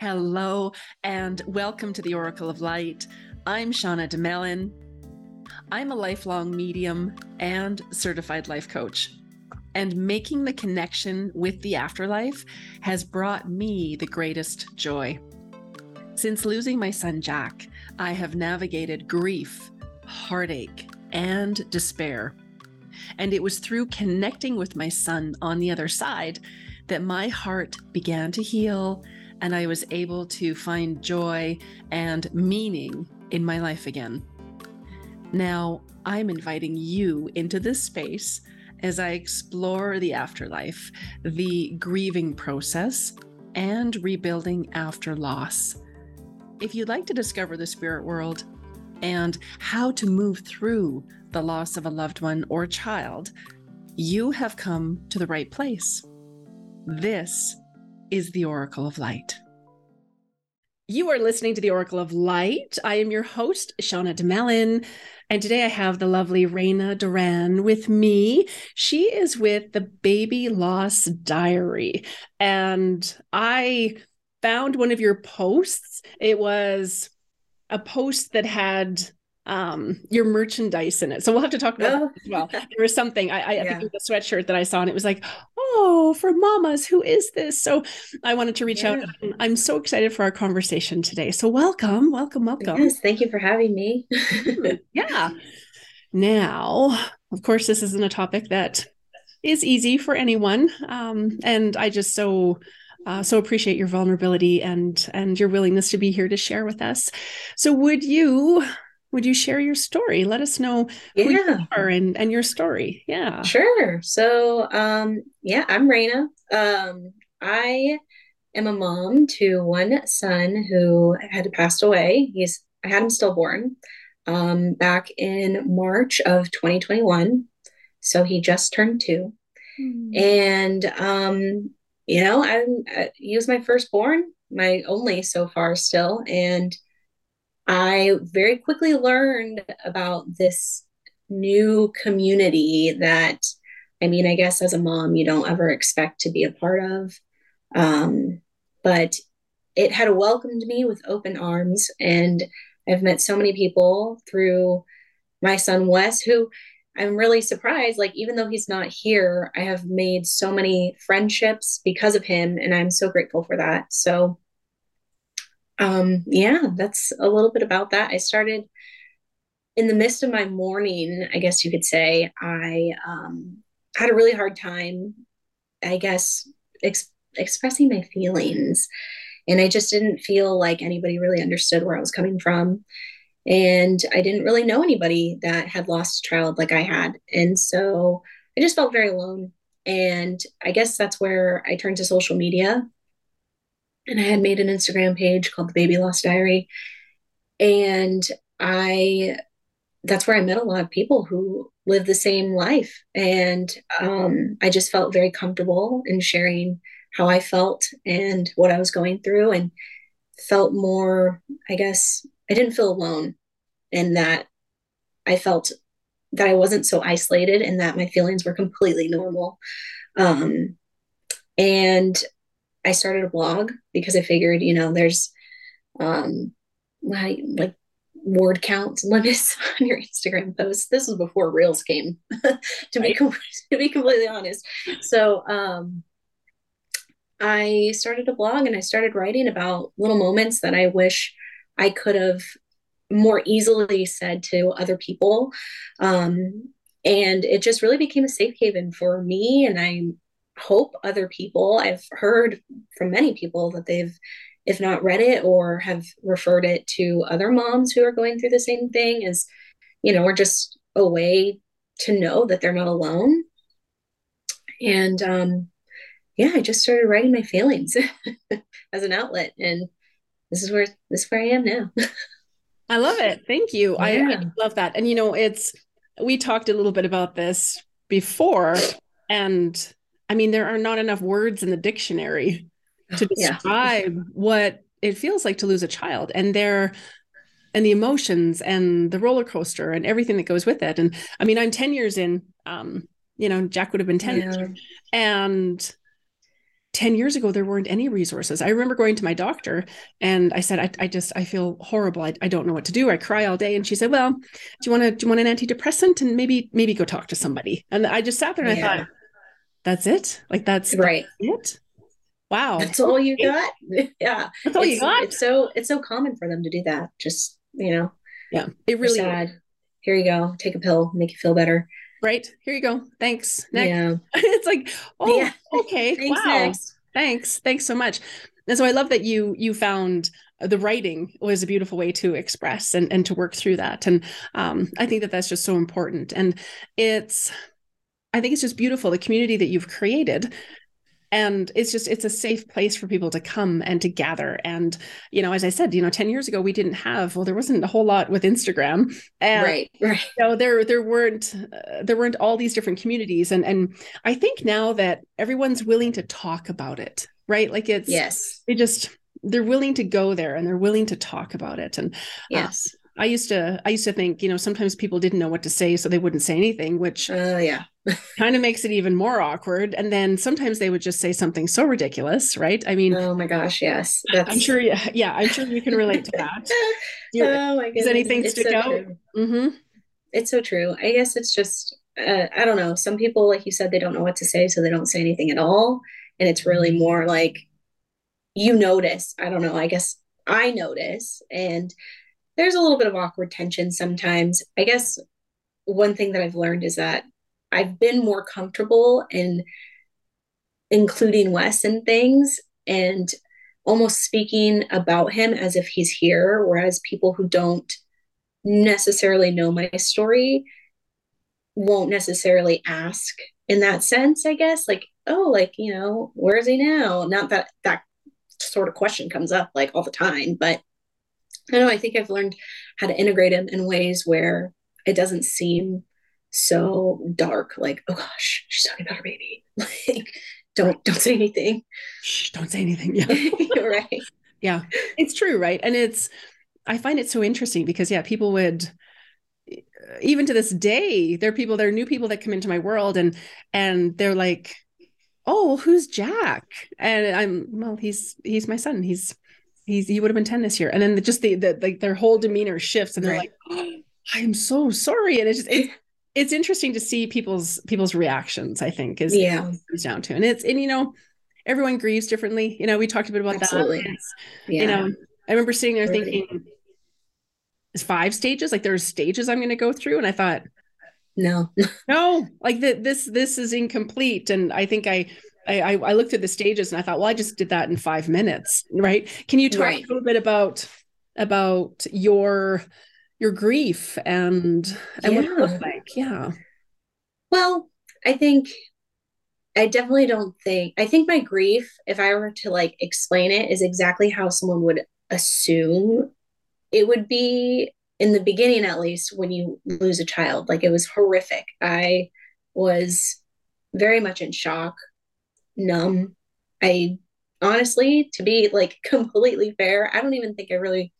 Hello, and welcome to the Oracle of Light. I'm Shauna Domalain. I'm a lifelong medium and certified life coach. And making the connection with the afterlife has brought me the greatest joy. Since losing my son Jack, I have navigated grief, heartache, and despair. And it was through connecting with my son on the other side that my heart began to heal and I was able to find joy and meaning in my life again. Now, I'm inviting you into this space as I explore the afterlife, the grieving process, and rebuilding after loss. If you'd like to discover the spirit world and how to move through the loss of a loved one or child, you have come to the right place. This is the Oracle of Light. You are listening to the Oracle of Light. I am your host, Shauna Domalain. And today I have the lovely Reyna Duran with me. She is with the Baby Loss Diary. And I found one of your posts. It was a post that had um, your merchandise in it. So we'll have to talk about oh. as well. There was something I, I, yeah. think it was a sweatshirt that I saw, and it was like, oh, for mamas, who is this? So I wanted to reach yeah. out. I'm so excited for our conversation today. So welcome, welcome, welcome. Yes, thank you for having me. yeah. Now, of course, this isn't a topic that is easy for anyone, um, and I just so uh, so appreciate your vulnerability and and your willingness to be here to share with us. So would you would you share your story? Let us know who yeah. you are and, and your story. Yeah. Sure. So, um, yeah, I'm Reyna. Um, I am a mom to one son who had passed away. He's, I had him stillborn um, back in March of 2021. So he just turned two. Mm. And, um, you know, I'm, uh, he was my firstborn, my only so far still. And, I very quickly learned about this new community that, I mean, I guess as a mom, you don't ever expect to be a part of. Um, but it had welcomed me with open arms. And I've met so many people through my son, Wes, who I'm really surprised. Like, even though he's not here, I have made so many friendships because of him. And I'm so grateful for that. So, um, yeah, that's a little bit about that. I started in the midst of my mourning, I guess you could say. I um, had a really hard time, I guess, ex- expressing my feelings. And I just didn't feel like anybody really understood where I was coming from. And I didn't really know anybody that had lost a child like I had. And so I just felt very alone. And I guess that's where I turned to social media and I had made an Instagram page called the Baby Loss Diary. And I, that's where I met a lot of people who live the same life. And um, I just felt very comfortable in sharing how I felt and what I was going through and felt more, I guess, I didn't feel alone in that I felt that I wasn't so isolated and that my feelings were completely normal. Um, and I started a blog because I figured, you know, there's um like like word count limits on your Instagram posts. This was before Reels came, to be to be completely honest. So um I started a blog and I started writing about little moments that I wish I could have more easily said to other people. Um, and it just really became a safe haven for me. And I hope other people i've heard from many people that they've if not read it or have referred it to other moms who are going through the same thing as you know or just a way to know that they're not alone. And um yeah i just started writing my feelings as an outlet and this is where this is where i am now. I love it. Thank you. Yeah. I, I love that. And you know it's we talked a little bit about this before and I mean, there are not enough words in the dictionary to describe yeah. what it feels like to lose a child and there and the emotions and the roller coaster and everything that goes with it. And I mean, I'm 10 years in, um, you know, Jack would have been 10 yeah. and 10 years ago there weren't any resources i remember going to my doctor and i said i, I just i feel horrible I, I don't know what to do i cry all day and she said well do you want to do you want an antidepressant and maybe maybe go talk to somebody and i just sat there and yeah. i thought that's it? Like that's right. that's it? Wow. That's all you got? Yeah. That's all it's, you got? it's so it's so common for them to do that. Just you know yeah. It really sad. here you go. Take a pill. Make you feel better. Right. Here you go. Thanks. Next. yeah. It's like oh yeah. okay. Thanks, wow. next. thanks. Thanks so much. And so i love that you you found the writing was a beautiful way to express and, and to work through that. And um, i think that that's just so important. And it's i think it's just beautiful the community that you've created. And it's just it's a safe place for people to come and to gather. And you know as i said you know 10 years ago we didn't have well there wasn't a whole lot with instagram. And right right. you know there there weren't uh, there weren't all these different communities. And and i think now that everyone's willing to talk about it right? Like it's yes. they just they're willing to go there and they're willing to talk about it. And uh, yes I used to I used to think, you know, sometimes people didn't know what to say, so they wouldn't say anything, which uh, yeah. kind of makes it even more awkward. And then sometimes they would just say something so ridiculous, right? I mean, oh my gosh, yes. That's... I'm sure, yeah, yeah, I'm sure you can relate to that. oh my goodness. Does anything it's stick so out? Mm-hmm. It's so true. I guess it's just, uh, I don't know. Some people, like you said, they don't know what to say, so they don't say anything at all. And it's really mm-hmm. more like you notice. I don't know. I guess I notice. And there's a little bit of awkward tension sometimes. I guess one thing that I've learned is that I've been more comfortable in including Wes in things and almost speaking about him as if he's here, whereas people who don't necessarily know my story won't necessarily ask in that sense, I guess. Like, oh, like, you know, where is he now? Not that that sort of question comes up like all the time, but I don't know I think I've learned how to integrate him in ways where it doesn't seem so dark like oh gosh she's talking about her baby. Like don't don't say anything. Shh, don't say anything. Yeah. Right. Yeah. It's true right? And it's i find it so interesting because yeah people would even to this day there are people there are new people that come into my world and and they're like oh who's jack? And i'm well he's he's my son. He's he's he would have been 10 this year. And then just the, the like their whole demeanor shifts and they're right. like oh, i'm so sorry. And it's just it's, it's interesting to see people's people's reactions i think is yeah. comes down to. And it's and you know everyone grieves differently. You know we talked a bit about Absolutely. that yeah. you know i remember sitting there really. thinking it's five stages like there's stages i'm going to go through. And i thought no. No like that this this is incomplete. And i think i I, I looked at the stages and I thought, well, I just did that in five minutes, right? Can you talk right. a little bit about about your your grief and and yeah. what it looked like? Yeah. Well, I think I definitely don't think I think my grief, if I were to like explain it, is exactly how someone would assume it would be in the beginning at least when you lose a child. Like it was horrific. I was very much in shock numb. I honestly, to be like completely fair, I don't even think I really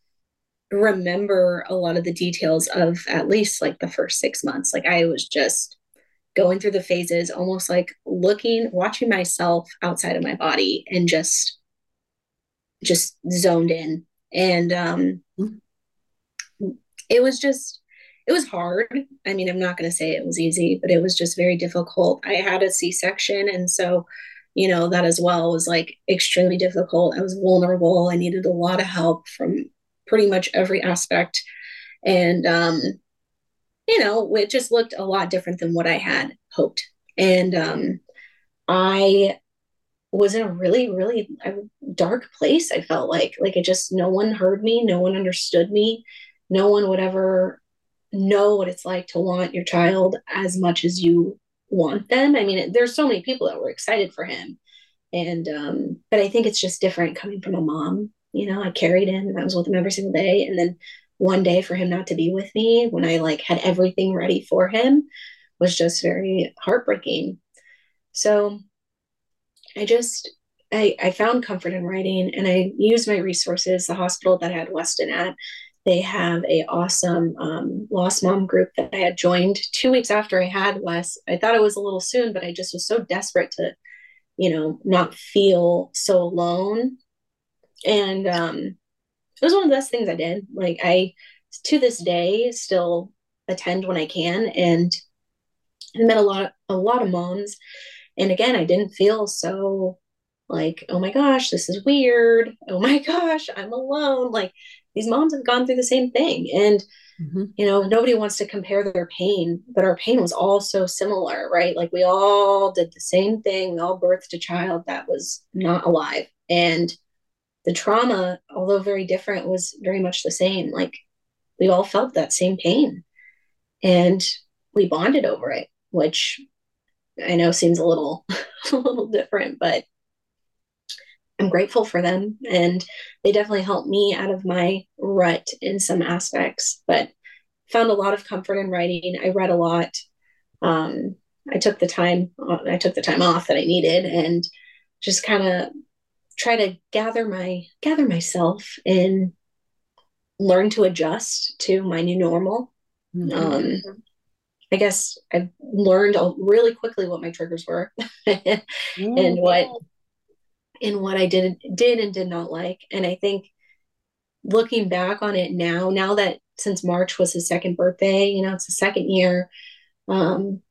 remember a lot of the details of at least like the first six months. Like I was just going through the phases, almost like looking, watching myself outside of my body and just just zoned in. And um it was just it was hard. I mean, I'm not going to say it was easy, but it was just very difficult. I had a C-section and so you know, that as well was like extremely difficult. I was vulnerable. I needed a lot of help from pretty much every aspect. And, um, you know, it just looked a lot different than what I had hoped. And um, I was in a really, really dark place. I felt like, like it just, no one heard me, no one understood me, no one would ever know what it's like to want your child as much as you want them. I mean, there's so many people that were excited for him. And, um, but I think it's just different coming from a mom. You know, I carried him and I was with him every single day. And then one day for him not to be with me when I like had everything ready for him was just very heartbreaking. So I just, I, I found comfort in writing and I used my resources, the hospital that I had Weston at, they have a awesome um, lost mom group that I had joined two weeks after I had Wes. I thought it was a little soon, but I just was so desperate to you know, not feel so alone. And um, it was one of the best things I did. Like I, to this day, still attend when I can, and I met a lot, a lot of moms. And again, I didn't feel so like, oh my gosh, this is weird. Oh my gosh, I'm alone. Like these moms have gone through the same thing, and Mm-hmm. You know, nobody wants to compare their pain, but our pain was all so similar, right? Like we all did the same thing. We all birthed a child that was not alive. And the trauma, although very different, was very much the same. Like we all felt that same pain. And we bonded over it, which I know seems a little a little different, but I'm grateful for them and they definitely helped me out of my rut in some aspects, but found a lot of comfort in writing. I read a lot. Um, I took the time, I took the time off that I needed and just kind of try to gather my, gather myself and learn to adjust to my new normal. Mm-hmm. Um, I guess I've learned really quickly what my triggers were and what in what I did did and did not like. And I think looking back on it now, now that since March was his second birthday, you know, it's the second year. Um,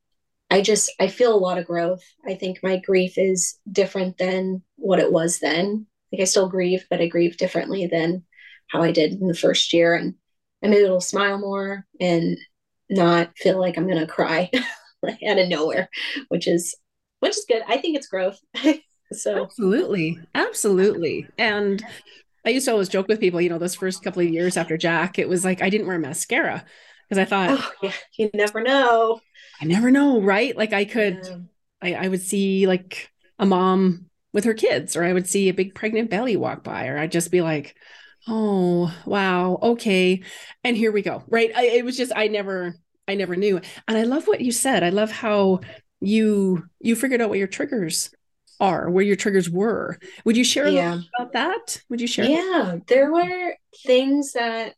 I just I feel a lot of growth. I think my grief is different than what it was then. Like I still grieve, but I grieve differently than how I did in the first year. And I'm able to smile more and not feel like I'm gonna cry out of nowhere, which is which is good. I think it's growth. So absolutely, absolutely. And I used to always joke with people, you know, those first couple of years after Jack, it was like I didn't wear mascara because I thought, oh, yeah, you never know. I never know, right? Like I could, yeah. I, I would see like a mom with her kids, or I would see a big pregnant belly walk by, or I'd just be like, oh wow, okay, and here we go, right? I, it was just I never, I never knew, and I love what you said. I love how you you figured out what your triggers are, where your triggers were. Would you share a yeah. about that? Would you share? Yeah, there were things that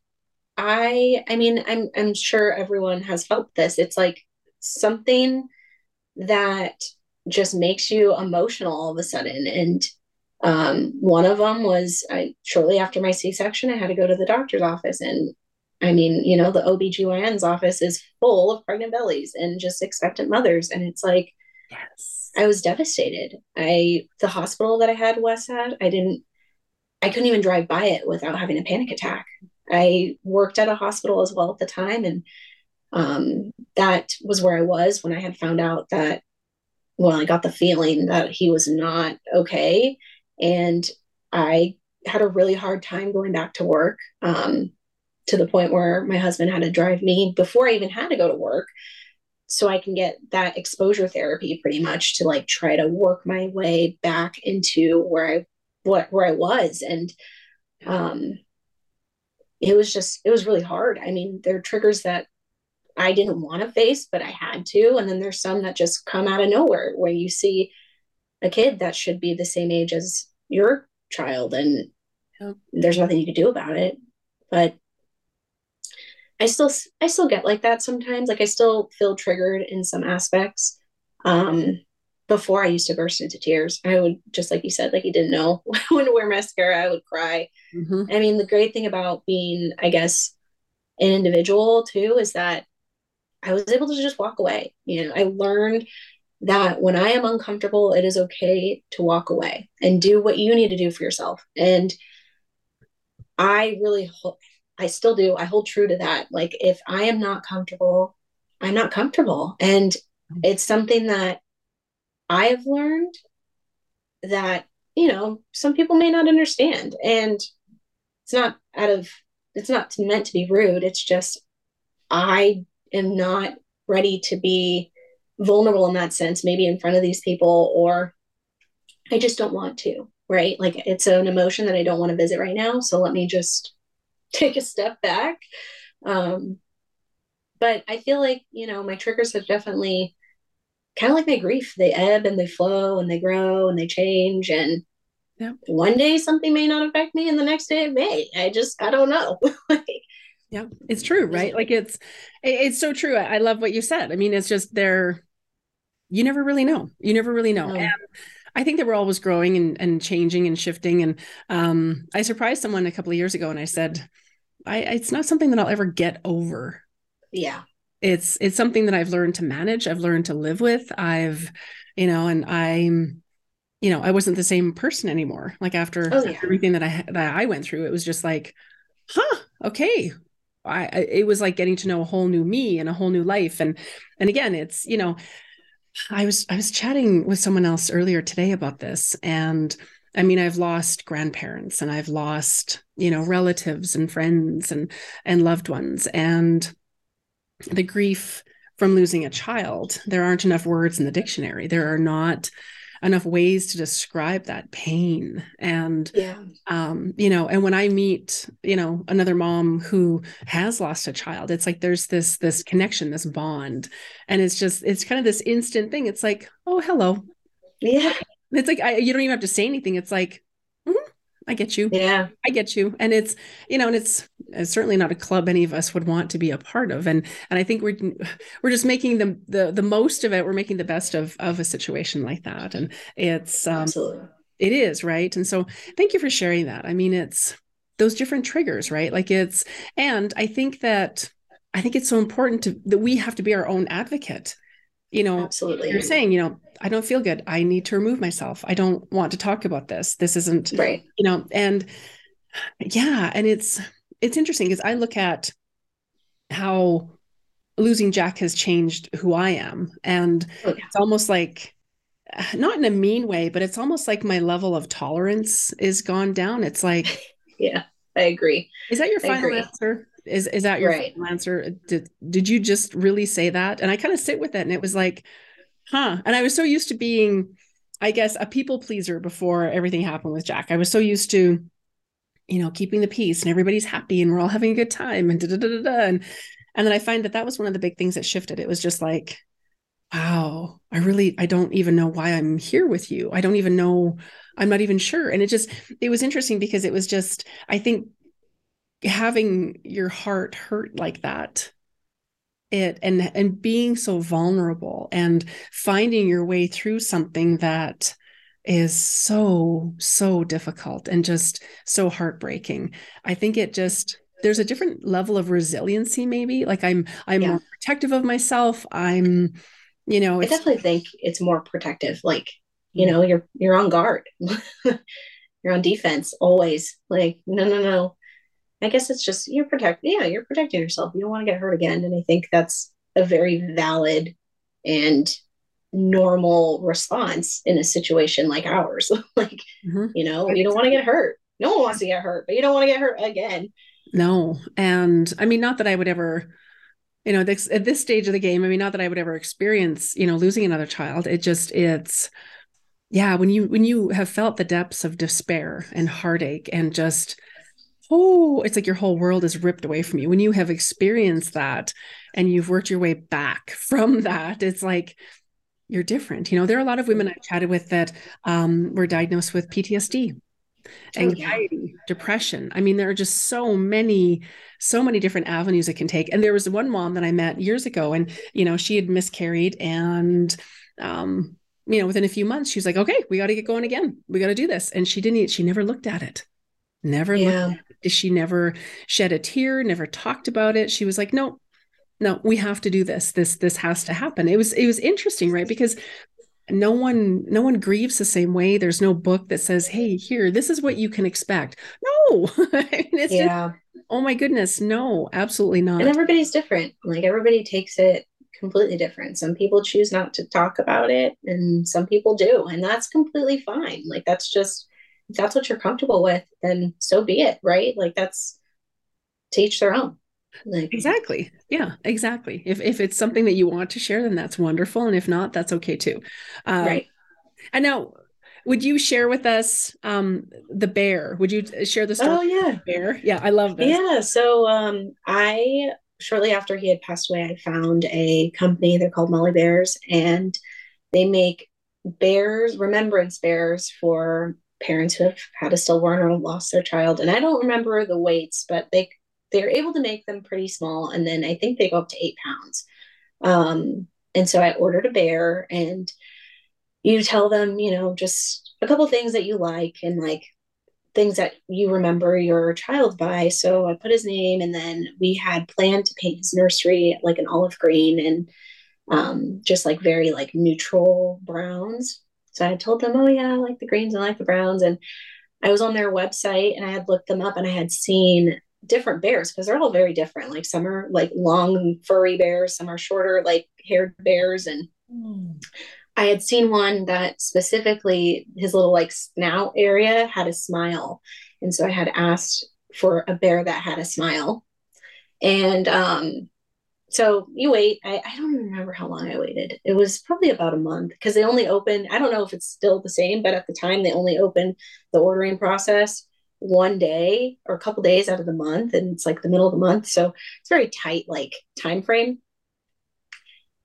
I I mean, I'm I'm sure everyone has felt this. It's like something that just makes you emotional all of a sudden. And um, one of them was I shortly after my C-section, I had to go to the doctor's office and I mean, you know, the OBGYN's office is full of pregnant bellies and just expectant mothers. And it's like, yes I was devastated. I the hospital that I had Wes had, I didn't I couldn't even drive by it without having a panic attack. I worked at a hospital as well at the time and um, that was where I was when I had found out that well, I got the feeling that he was not okay and I had a really hard time going back to work um, to the point where my husband had to drive me before I even had to go to work so I can get that exposure therapy pretty much to like try to work my way back into where I what where I was and um it was just it was really hard. I mean, there are triggers that I didn't want to face, but I had to. And then there's some that just come out of nowhere where you see a kid that should be the same age as your child and there's nothing you can do about it. But I still I still get like that sometimes. Like I still feel triggered in some aspects. Um, before I used to burst into tears. I would just like you said, like you didn't know when to wear mascara, I would cry. Mm-hmm. I mean, the great thing about being, I guess, an individual too is that I was able to just walk away. You know, I learned that when I am uncomfortable, it is okay to walk away and do what you need to do for yourself. And I really I still do. I hold true to that. Like if I am not comfortable, I'm not comfortable. And it's something that I've learned that, you know, some people may not understand. And it's not out of, it's not meant to be rude. It's just, I am not ready to be vulnerable in that sense, maybe in front of these people, or I just don't want to, right? Like it's an emotion that I don't want to visit right now. So let me just take a step back. Um, but I feel like, you know, my triggers have definitely kind of like my grief, they ebb and they flow and they grow and they change. And yeah. one day something may not affect me and the next day it may. I just, I don't know. yeah, it's true, right? Like it's, it's so true. I love what you said. I mean, it's just there, you never really know. You never really know. And I think that we're always growing and, and changing and shifting. And um, I surprised someone a couple of years ago and I said, I, it's not something that I'll ever get over. Yeah. It's it's something that I've learned to manage. I've learned to live with. I've, you know, and I'm, you know, I wasn't the same person anymore. Like after, oh, yeah. everything that I that I went through, it was just like, huh, okay. I it was like getting to know a whole new me and a whole new life. And and again, it's, you know, I was I was chatting with someone else earlier today about this and I mean I've lost grandparents and I've lost you know relatives and friends and and loved ones and the grief from losing a child there aren't enough words in the dictionary. There are not enough ways to describe that pain. And yeah. um you know and when i meet you know another mom who has lost a child it's like there's this this connection this bond. And it's just it's kind of this instant thing. It's like oh hello. Yeah. It's like I, you don't even have to say anything. It's like I get you. Yeah. I get you. And it's, you know, and it's, it's, certainly not a club any of us would want to be a part of. And and I think we're we're just making the the the most of it. We're making the best of of a situation like that. And it's um Absolutely. it is, right? And so thank you for sharing that. I mean, it's those different triggers, right? Like it's and I think that I think it's so important to that we have to be our own advocate. You know, absolutely. You're saying, you know, I don't feel good. I need to remove myself. I don't want to talk about this. This isn't right. You know, and yeah, and it's it's interesting because I look at how losing Jack has changed who I am. And oh, yeah. it's almost like not in a mean way, but it's almost like my level of tolerance is gone down. It's like Yeah, I agree. Is that your final answer? Is is that your right. final answer? Did did you just really say that? And I kind of sit with it and it was like, huh. And I was so used to being, I guess, a people pleaser before everything happened with Jack. I was so used to, you know, keeping the peace and everybody's happy and we're all having a good time and da da da da. da. And, and then I find that that was one of the big things that shifted. It was just like, wow, I really, I don't even know why I'm here with you. I don't even know, I'm not even sure. And it just, it was interesting because it was just, I think having your heart hurt like that it and and being so vulnerable and finding your way through something that is so so difficult and just so heartbreaking. I think it just there's a different level of resiliency maybe. Like i'm i'm yeah. more protective of myself. I'm you know i definitely think it's more protective. Like you mm-hmm. know you're you're on guard. You're on defense always. Like no no no. I guess it's just you're protect yeah, you're protecting yourself. You don't want to get hurt again. And I think that's a very valid and normal response in a situation like ours. like, mm-hmm. you know, you don't want to get hurt. No one wants to get hurt, but you don't want to get hurt again. No. And I mean, not that I would ever, you know, this, at this stage of the game, I mean, not that I would ever experience, you know, losing another child. It just, it's, yeah, when you, when you have felt the depths of despair and heartache and just, oh, it's like your whole world is ripped away from you. When you have experienced that and you've worked your way back from that, it's like you're different. You know, there are a lot of women I've chatted with that um, were diagnosed with PTSD, anxiety, depression. I mean, there are just so many, so many different avenues it can take. And there was one mom that I met years ago, and you know, she had miscarried and um, you know, within a few months, she was like, okay, we got to get going again. We got to do this. And she didn't, she never looked at it. Never yeah. looked she never shed a tear, never talked about it. She was like, no, no, we have to do this. This, this has to happen. It was, it was interesting, right? Because no one, no one grieves the same way. There's no book that says, hey, here, this is what you can expect. No, it's yeah. Just, oh my goodness, no, absolutely not. And everybody's different. Like everybody takes it completely different. Some people choose not to talk about it, and some people do, and that's completely fine. Like that's just if that's what you're comfortable with, then so be it, right? Like that's teach their own. Like, exactly. Yeah, exactly. If if it's something that you want to share, then that's wonderful, and if not, that's okay too. Um, right. And now, would you share with us um, the bear? Would you share the story? Oh yeah, bear. Yeah, I love this. Yeah. So um, I shortly after he had passed away, I found a company. They're called Molly Bears, and they make bears, remembrance bears for parents who have had a stillborn or lost their child. And I don't remember the weights, but they they're able to make them pretty small. And then I think they go up to eight pounds. Um, and so I ordered a bear and you tell them, you know, just a couple things that you like and like things that you remember your child by. So I put his name, and then we had planned to paint his nursery like an olive green and um, just like very like neutral browns. So I told them, oh yeah, I like the greens and I like the browns. And I was on their website and I had looked them up and I had seen different bears because they're all very different. Like some are like long furry bears, some are shorter like haired bears, and mm. I had seen one that specifically his little like snout area had a smile. And so I had asked for a bear that had a smile. And um, so you wait. I, I don't remember how long I waited. It was probably about a month because they only opened, I don't know if it's still the same, but at the time they only opened the ordering process one day or a couple days out of the month. And it's like the middle of the month. So it's very tight, like time frame.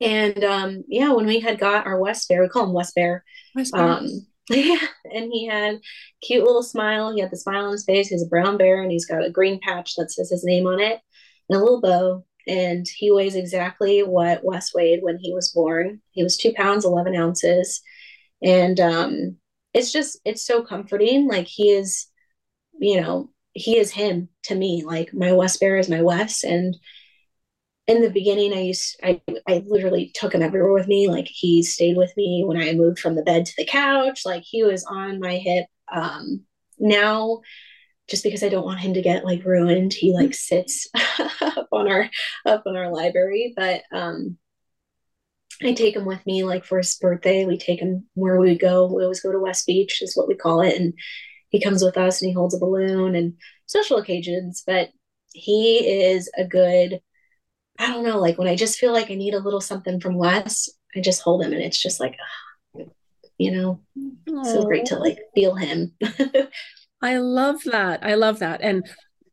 And um, yeah, when we had got our West Bear, we call him West Bear. West Bear. Um, yeah, and he had cute little smile. He had the smile on his face. He's a brown bear, and he's got a green patch that says his name on it, and a little bow. And he weighs exactly what Wes weighed when he was born. He was two pounds eleven ounces, and um, it's just it's so comforting. Like he is, you know, he is him to me. Like my West Bear is my Wes. and in the beginning i used i i literally took him everywhere with me like he stayed with me when i moved from the bed to the couch like he was on my hip um now just because i don't want him to get like ruined he like sits up on our up on our library but um I take him with me like for his birthday. We take him where we go. We always go to West Beach, is what we call it. And he comes with us and he holds a balloon and social occasions. But he is a good I don't know, like when I just feel like I need a little something from Wes, I just hold him and it's just like, you know, Aww. so great to like feel him. I love that. I love that. And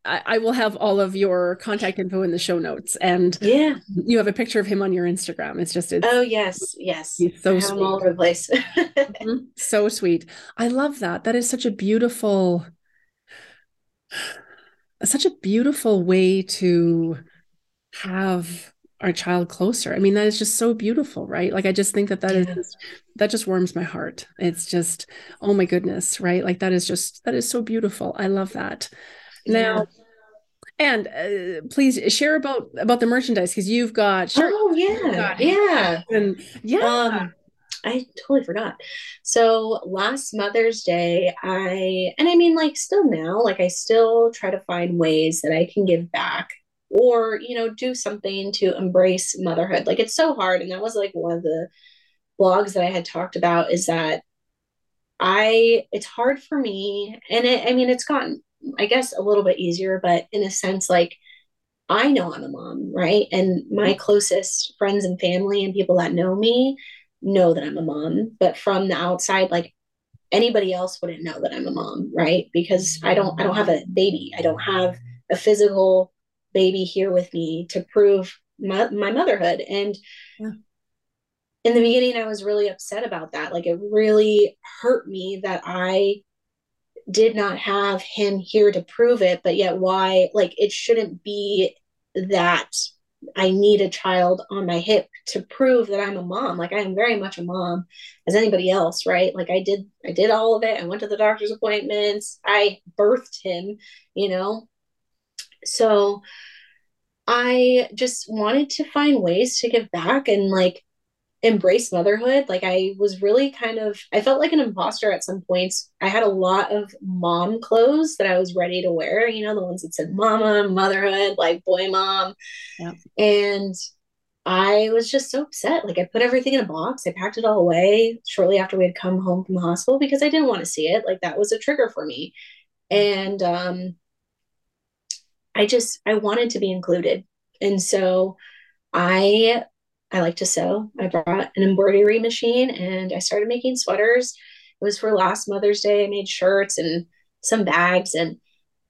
I, I, will have all of your contact info in the show notes. And yeah, you have a picture of him on your Instagram. It's just, it's, oh, yes, yes. He's so sweet. all over the place. mm-hmm. So sweet. I love that. That is such a beautiful, such a beautiful way to have our child closer. I mean, that is just so beautiful, right? Like I just think that that yeah. is that just warms my heart. It's just oh my goodness, right? Like that is just that is so beautiful. I love that. Now and uh, please share about about the merchandise because you've got shirt, oh yeah. Got yeah. And yeah. Um, I totally forgot. So last Mother's Day, I and I mean like still now, like I still try to find ways that I can give back or you know do something to embrace motherhood. Like it's so hard and that was like one of the blogs that i had talked about is that i it's hard for me and it, i mean it's gotten i guess a little bit easier but in a sense like i know i'm a mom right and my closest friends and family and people that know me know that i'm a mom but from the outside like anybody else wouldn't know that i'm a mom right because i don't i don't have a baby i don't have a physical baby here with me to prove my, my motherhood. And yeah. in the beginning, I was really upset about that. Like it really hurt me that I did not have him here to prove it, but yet why, like, it shouldn't be that I need a child on my hip to prove that I'm a mom. Like I am very much a mom as anybody else, right? Like I did I did all of it. I went to the doctor's appointments. I birthed him, you know. So I just wanted to find ways to give back and like embrace motherhood. Like I was really kind of I felt like an imposter at some points. I had a lot of mom clothes that I was ready to wear, you know, the ones that said mama, motherhood, like boy mom. Yeah. And I was just so upset. Like I put everything in a box. I packed it all away shortly after we had come home from the hospital because I didn't want to see it. Like that was a trigger for me. And um I just I wanted to be included. And so I I like to sew. I brought an embroidery machine and I started making sweaters. It was for last Mother's Day. I made shirts and some bags and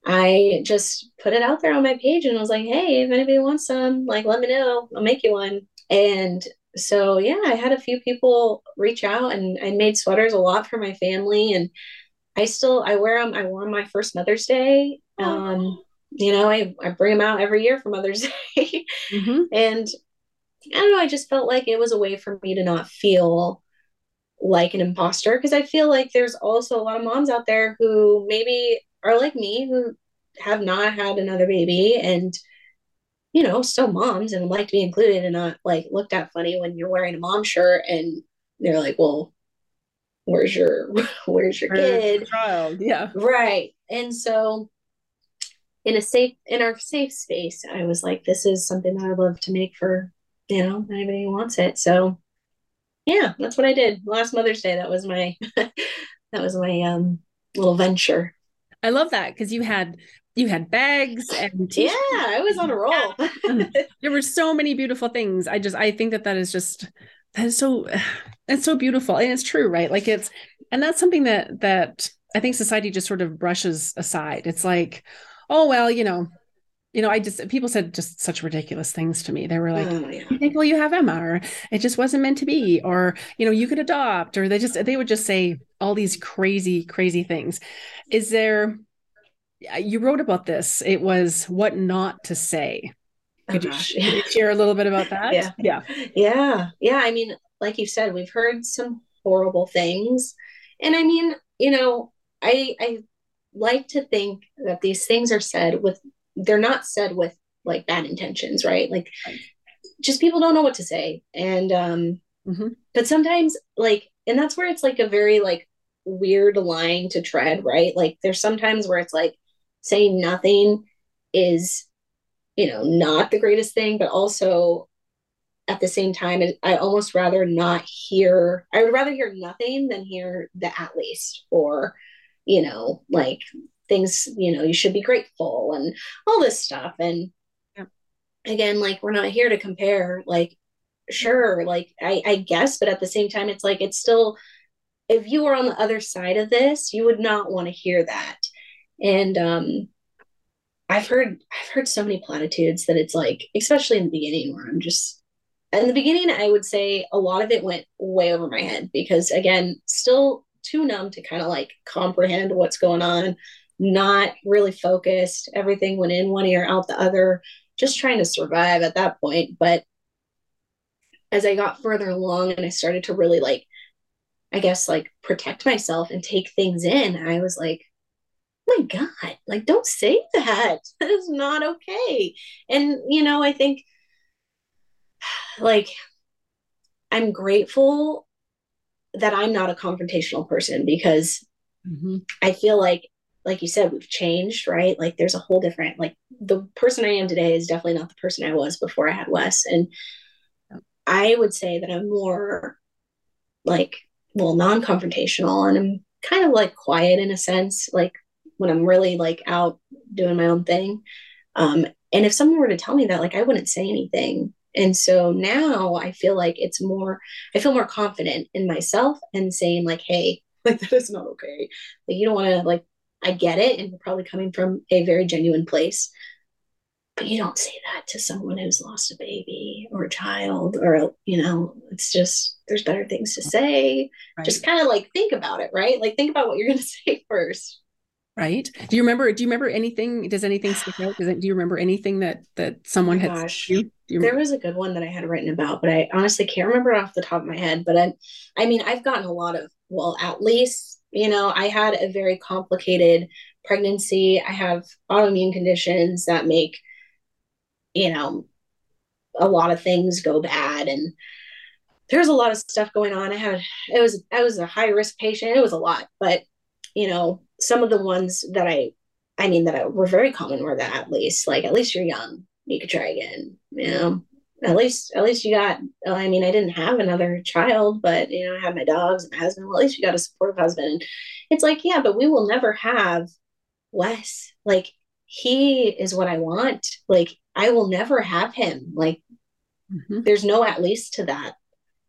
I just put it out there on my page and I was like, hey, if anybody wants some, like let me know. I'll make you one. And so yeah, I had a few people reach out and I made sweaters a lot for my family and I still I wear them. I wore them my first Mother's Day. Um, you know, I, I bring them out every year for Mother's Day. mm-hmm. And I don't know, I just felt like it was a way for me to not feel like an imposter because I feel like there's also a lot of moms out there who maybe are like me who have not had another baby and you know still moms and like to be included and not like looked at funny when you're wearing a mom shirt and they're like well where's your where's your kid? child? Yeah. Right and so in a safe in our safe space i was like this is something that i love to make for you know anybody who wants it. So yeah that's what i did. Last mother's day that was my that was my um little venture. I love that because you had you had bags and yeah i was on a roll. There were so many beautiful things. I just i think that that is just that is so it's so beautiful and it's true right? Like it's and that's something that that i think society just sort of brushes aside. It's like oh well you know you know i just people said just such ridiculous things to me. They were like oh, yeah. well you have emma or it just wasn't meant to be or you know you could adopt or they just they would just say all these crazy crazy things. Is there uh, you wrote about this. It was what not to say. Oh, could, you, uh-huh. could you share a little bit about that? Yeah. Yeah. Yeah. Yeah. I mean like you said we've heard some horrible things. And i mean you know i i like to think that these things are said with they're not said with like bad intentions, right? Like just people don't know what to say. And um mm-hmm. but sometimes like and that's where it's like a very like weird line to tread, right? Like there's sometimes where it's like saying nothing is you know not the greatest thing, but also at the same time I almost rather not hear I would rather hear nothing than hear the at least or you know, like things, you know, you should be grateful and all this stuff. And yeah. again, like we're not here to compare, like, sure, like I, I guess, but at the same time, it's like it's still if you were on the other side of this, you would not want to hear that. And um I've heard I've heard so many platitudes that it's like, especially in the beginning where I'm just in the beginning, I would say a lot of it went way over my head because again, still too numb to kind of like comprehend what's going on, not really focused. Everything went in one ear, out the other, just trying to survive at that point. But as I got further along and I started to really like, I guess, like protect myself and take things in, I was like, oh my God, like, don't say that. That is not okay. And, you know, I think like I'm grateful that I'm not a confrontational person because mm-hmm. I feel like, like you said, we've changed, right? Like there's a whole different, like the person I am today is definitely not the person I was before I had Wes. And I would say that I'm more like, well, non confrontational and I'm kind of like quiet in a sense, like when I'm really like out doing my own thing. Um, and if someone were to tell me that, like I wouldn't say anything and so now I feel like it's more, I feel more confident in myself and saying, like, hey, like, that is not okay. Like, you don't want to, like, I get it. And you're probably coming from a very genuine place. But you don't say that to someone who's lost a baby or a child, or, you know, it's just, there's better things to say. Right. Just kind of like think about it, right? Like, think about what you're going to say first right do you remember do you remember anything does anything stick out does it, do you remember anything that that someone oh had gosh. You, there was a good one that i had written about but i honestly can't remember off the top of my head but i i mean i've gotten a lot of well at least you know i had a very complicated pregnancy. I have autoimmune conditions that make you know a lot of things go bad and there's a lot of stuff going on. I had it was i was a high risk patient. It was a lot but you know some of the ones that I, I mean, that were very common were that at least, like, at least you're young, you could try again, you know, at least, at least you got, I mean, I didn't have another child, but, you know, I had my dogs and my husband. Well, at least you got a supportive husband. And it's like, yeah, but we will never have Wes. Like, he is what I want. Like, I will never have him. Like, mm-hmm. there's no at least to that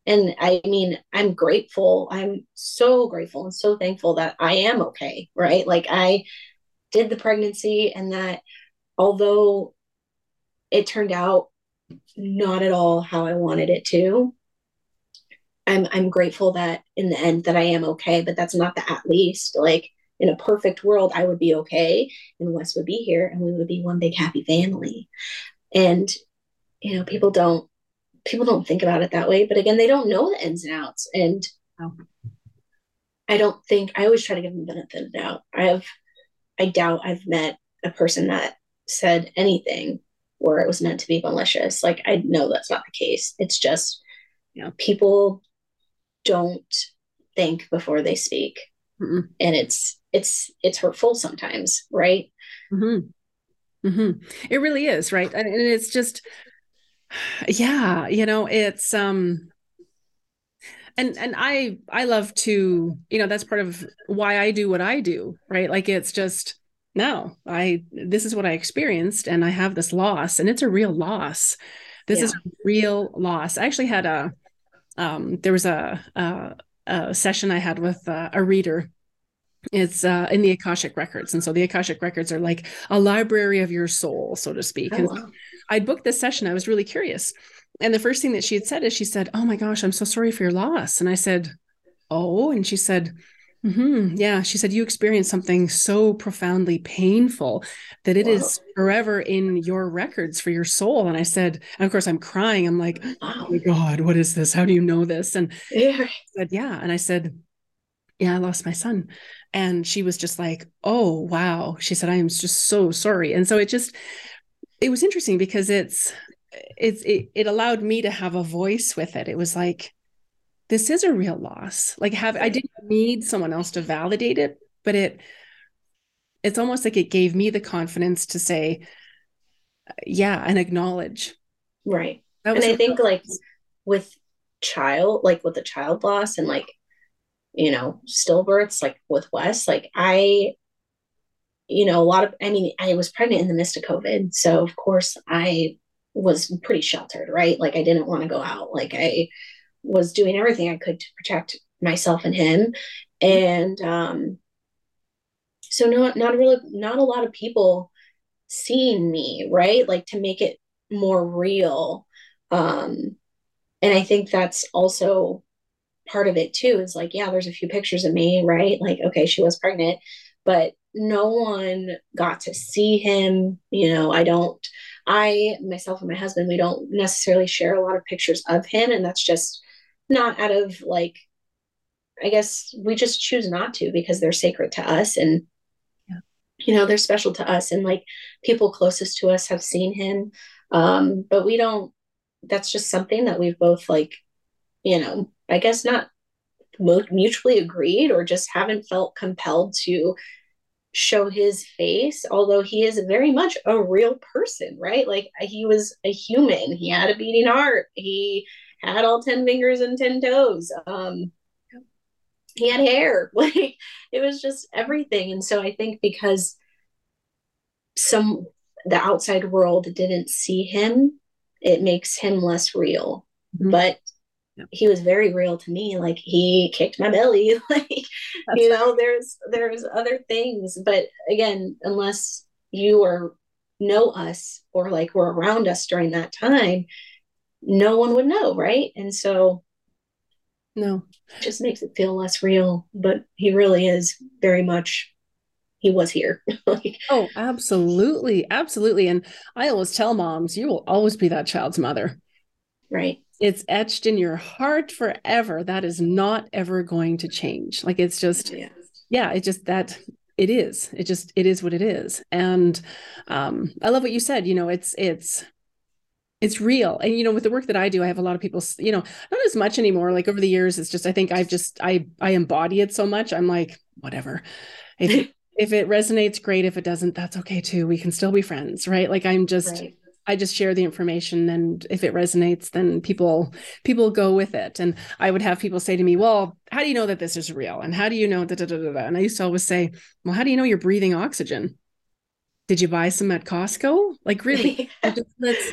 and i mean i'm grateful i'm so grateful and so thankful that i am okay right like i did the pregnancy and that although it turned out not at all how i wanted it to. I'm i'm grateful that in the end that i am okay but that's not the at least. Like in a perfect world i would be okay and wes would be here and we would be one big happy family. And you know people don't people don't think about it that way but again they don't know the ins and outs. And oh. I don't think I always try to give them the benefit of the doubt. I have I doubt I've met a person that said anything where it was meant to be malicious. Like I know that's not the case. It's just you know, people don't think before they speak. Mm-mm. And it's it's it's hurtful sometimes, right? Mm-hmm. Mm-hmm. It really is, right? And it's just yeah, you know, it's um and and i i love to you know that's part of why i do what i do right like it's just no i this is what i experienced and i have this loss and it's a real loss. This yeah. is a real loss. I actually had a um there was a a, a session i had with uh, a reader. It's uh, in the akashic records and so the akashic records are like a library of your soul so to speak. Oh, and wow. i booked this session. I was really curious. And the first thing that she had said is she said, "Oh my gosh, I'm so sorry for your loss." And I said, "Oh," and she said, mm-hmm, "Yeah." She said, "You experienced something so profoundly painful that it is forever in your records for your soul." And I said, and of course, I'm crying. I'm like, "Oh my god, what is this? How do you know this?" And yeah. said, "Yeah," and I said, "Yeah, I lost my son." And she was just like, "Oh wow," she said, "I am just so sorry." And so it just it was interesting because it's it's it, it allowed me to have a voice with it it was like this is a real loss like have i didn't need someone else to validate it but it it's almost like it gave me the confidence to say yeah and acknowledge right and i think like with child like with the child loss and like you know stillbirths like with wes like i you know a lot of i mean i was pregnant in the midst of covid so of course i was pretty sheltered, right? Like I didn't want to go out. Like I was doing everything I could to protect myself and him. And um so not not really not a lot of people seeing me, right? Like to make it more real. Um and I think that's also part of it too is like yeah there's a few pictures of me right like okay she was pregnant but no one got to see him you know i don't I, myself and my husband, we don't necessarily share a lot of pictures of him. And that's just not out of like, I guess we just choose not to because they're sacred to us. And, yeah. you know, they're special to us. And like people closest to us have seen him. Um, but we don't, that's just something that we've both like, you know, I guess not mutually agreed or just haven't felt compelled to show his face, although he is very much a real person, right? Like he was a human. He had a beating heart. He had all 10 fingers and 10 toes. Um, he had hair. Like it was just everything. And so I think because some the outside world didn't see him, it makes him less real. Mm-hmm. But he was very real to me like he kicked my belly like That's you know there's there's other things but again unless you or know us or like were around us during that time no one would know right? And so no. it just makes it feel less real but he really is very much he was here. Like, oh absolutely. Absolutely. And i always tell moms you will always be that child's mother. Right. It's etched in your heart forever. That is not ever going to change. Like it's just yeah, yeah it just that it is. It just it is what it is. And um i love what you said. You know it's it's it's real and you know with the work that i do i have a lot of people you know not as much anymore like over the years it's just i think i've just i i embody it so much i'm like whatever. If if it resonates great if it doesn't that's okay too we can still be friends right? Like i'm just right. I just share the information and if it resonates then people people go with it and I would have people say to me well how do you know that this is real and how do you know da, da, da, da, and I used to always say well how do you know you're breathing oxygen? Did you buy some at Costco? Like really? Let's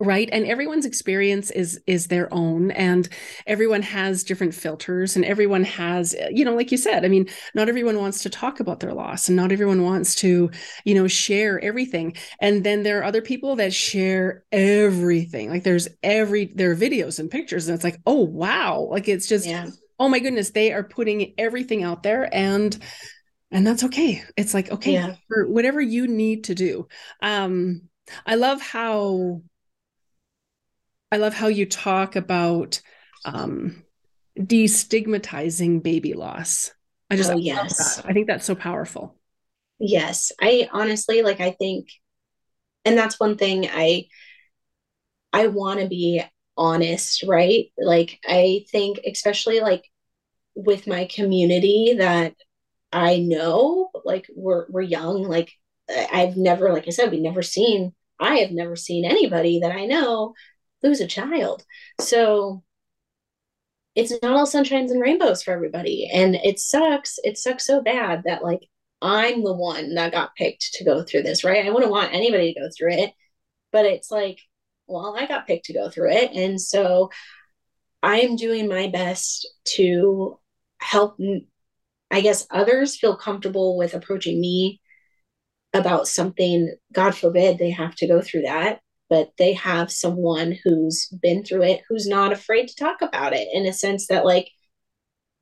right? And everyone's experience is is their own and everyone has different filters and everyone has you know like you said i mean not everyone wants to talk about their loss and not everyone wants to you know share everything. And then there are other people that share everything. Like there's every there are videos and pictures and it's like oh wow. Like it's just yeah. oh my goodness they are putting everything out there and and that's okay. It's like okay yeah. for whatever you need to do. Um i love how I love how you talk about um, destigmatizing baby loss. I just, oh, I yes. I think that's so powerful. Yes. I honestly, like, I think, and that's one thing I, I want to be honest, right? Like, I think, especially like with my community that I know, like, we're, we're young, like, I've never, like I said, we've never seen, I have never seen anybody that I know lose a child. So it's not all sunshines and rainbows for everybody. And it sucks. It sucks so bad that like I'm the one that got picked to go through this, right? I wouldn't want anybody to go through it. But it's like, well, I got picked to go through it. And so I am doing my best to help, I guess, others feel comfortable with approaching me about something. God forbid they have to go through that but they have someone who's been through it who's not afraid to talk about it in a sense that like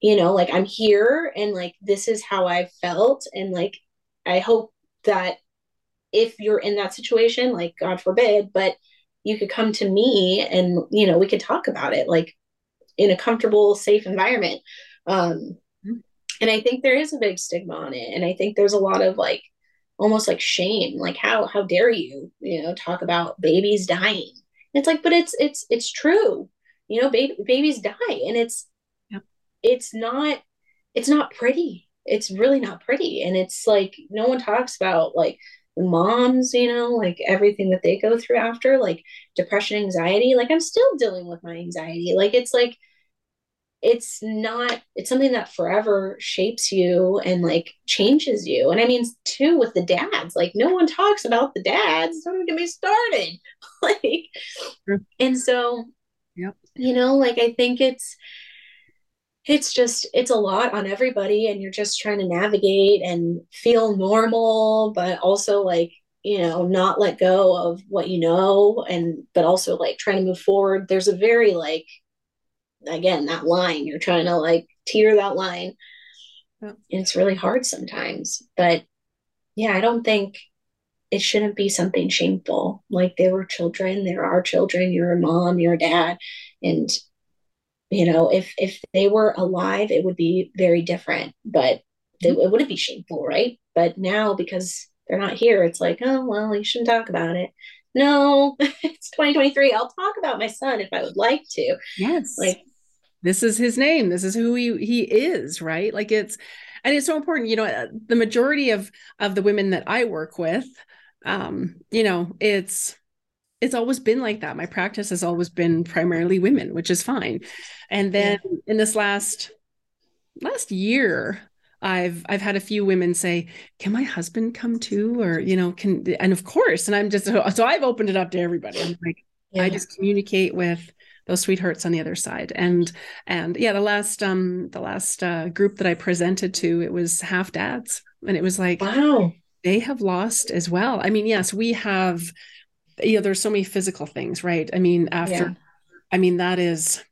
you know like i'm here and like this is how i felt and like i hope that if you're in that situation like god forbid but you could come to me and you know we could talk about it like in a comfortable safe environment um mm-hmm. and i think there is a big stigma on it and i think there's a lot of like almost like shame like how how dare you you know talk about babies dying? It's like but it's it's it's true you know baby, babies die and it's yep. it's not it's not pretty. It's really not pretty and it's like no one talks about like moms you know like everything that they go through after like depression anxiety like i'm still dealing with my anxiety. Like it's like it's not it's something that forever shapes you and like changes you. And i mean too with the dads like no one talks about the dads. Don't get me started. Like mm. and so yep. you know like i think it's it's just it's a lot on everybody and you're just trying to navigate and feel normal but also like you know not let go of what you know and but also like trying to move forward. There's a very like again that line you're trying to like teeter that line. Yeah. it's really hard sometimes but yeah i don't think it shouldn't be something shameful. Like they were children there are children you're a mom you're a dad and you know if if they were alive it would be very different but they, mm-hmm. it wouldn't be shameful right? But now because they're not here it's like oh well you shouldn't talk about it. No it's 2023 i'll talk about my son if i would like to. Yes. Like this is his name this is who he he is right like it's and it's so important you know uh, the majority of of the women that i work with um you know it's it's always been like that my practice has always been primarily women which is fine and then yeah. in this last last year I've I've had a few women say, "Can my husband come too?" Or you know, can and of course, and I'm just so I've opened it up to everybody. I'm like, yeah. I just communicate with those sweethearts on the other side. And and yeah the last um the last uh, group that i presented to it was half dads. And it was like wow. they have lost as well. I mean yes we have you know there's so many physical things right? I mean after yeah. i mean that is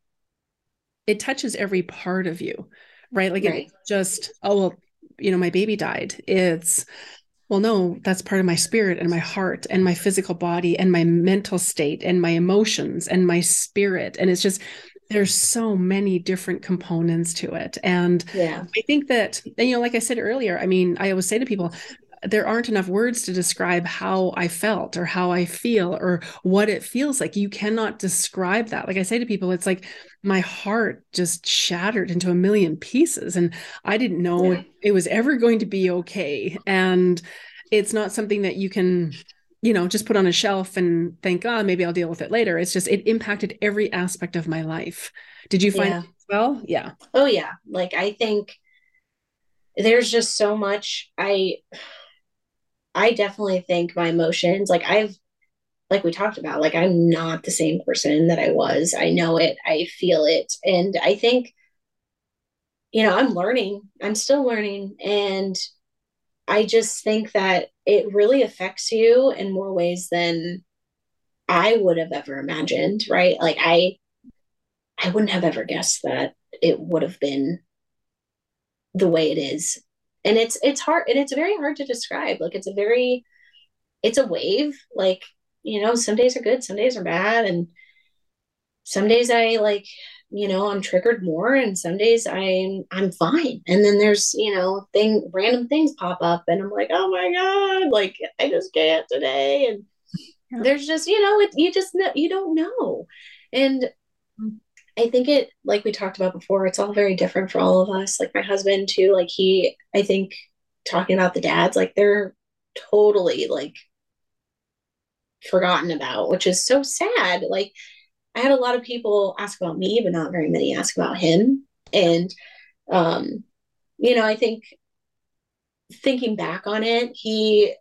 it touches every part of you right? Like right. it's just oh well you know my baby died. It's well no that's part of my spirit and my heart and my physical body and my mental state and my emotions and my spirit. And it's just there's so many different components to it. And yeah. I think that you know like i said earlier i mean i always say to people there aren't enough words to describe how I felt or how I feel or what it feels like. You cannot describe that. Like I say to people, it's like my heart just shattered into a million pieces. And I didn't know yeah. it was ever going to be okay. And it's not something that you can you know just put on a shelf and think oh maybe i'll deal with it later it's just it impacted every aspect of my life did you find yeah. well yeah oh yeah like i think there's just so much i I definitely think my emotions, like I've, like we talked about, like I'm not the same person that I was. I know it, I feel it. And I think, you know, I'm learning, I'm still learning. And I just think that it really affects you in more ways than I would have ever imagined, right? Like I, I wouldn't have ever guessed that it would have been the way it is and it's it's hard and it's very hard to describe. Like it's a very it's a wave. Like you know some days are good some days are bad. And some days i like you know i'm triggered more and some days i'm i'm fine. And then there's you know thing random things pop up and i'm like oh my god like i just can't today. And there's just you know it, you just know you don't know. And mm. I think it like we talked about before it's all very different for all of us like my husband too like he i think talking about the dads like they're totally like forgotten about which is so sad like I had a lot of people ask about me, but not very many ask about him. And, um, you know, I think thinking back on it, he,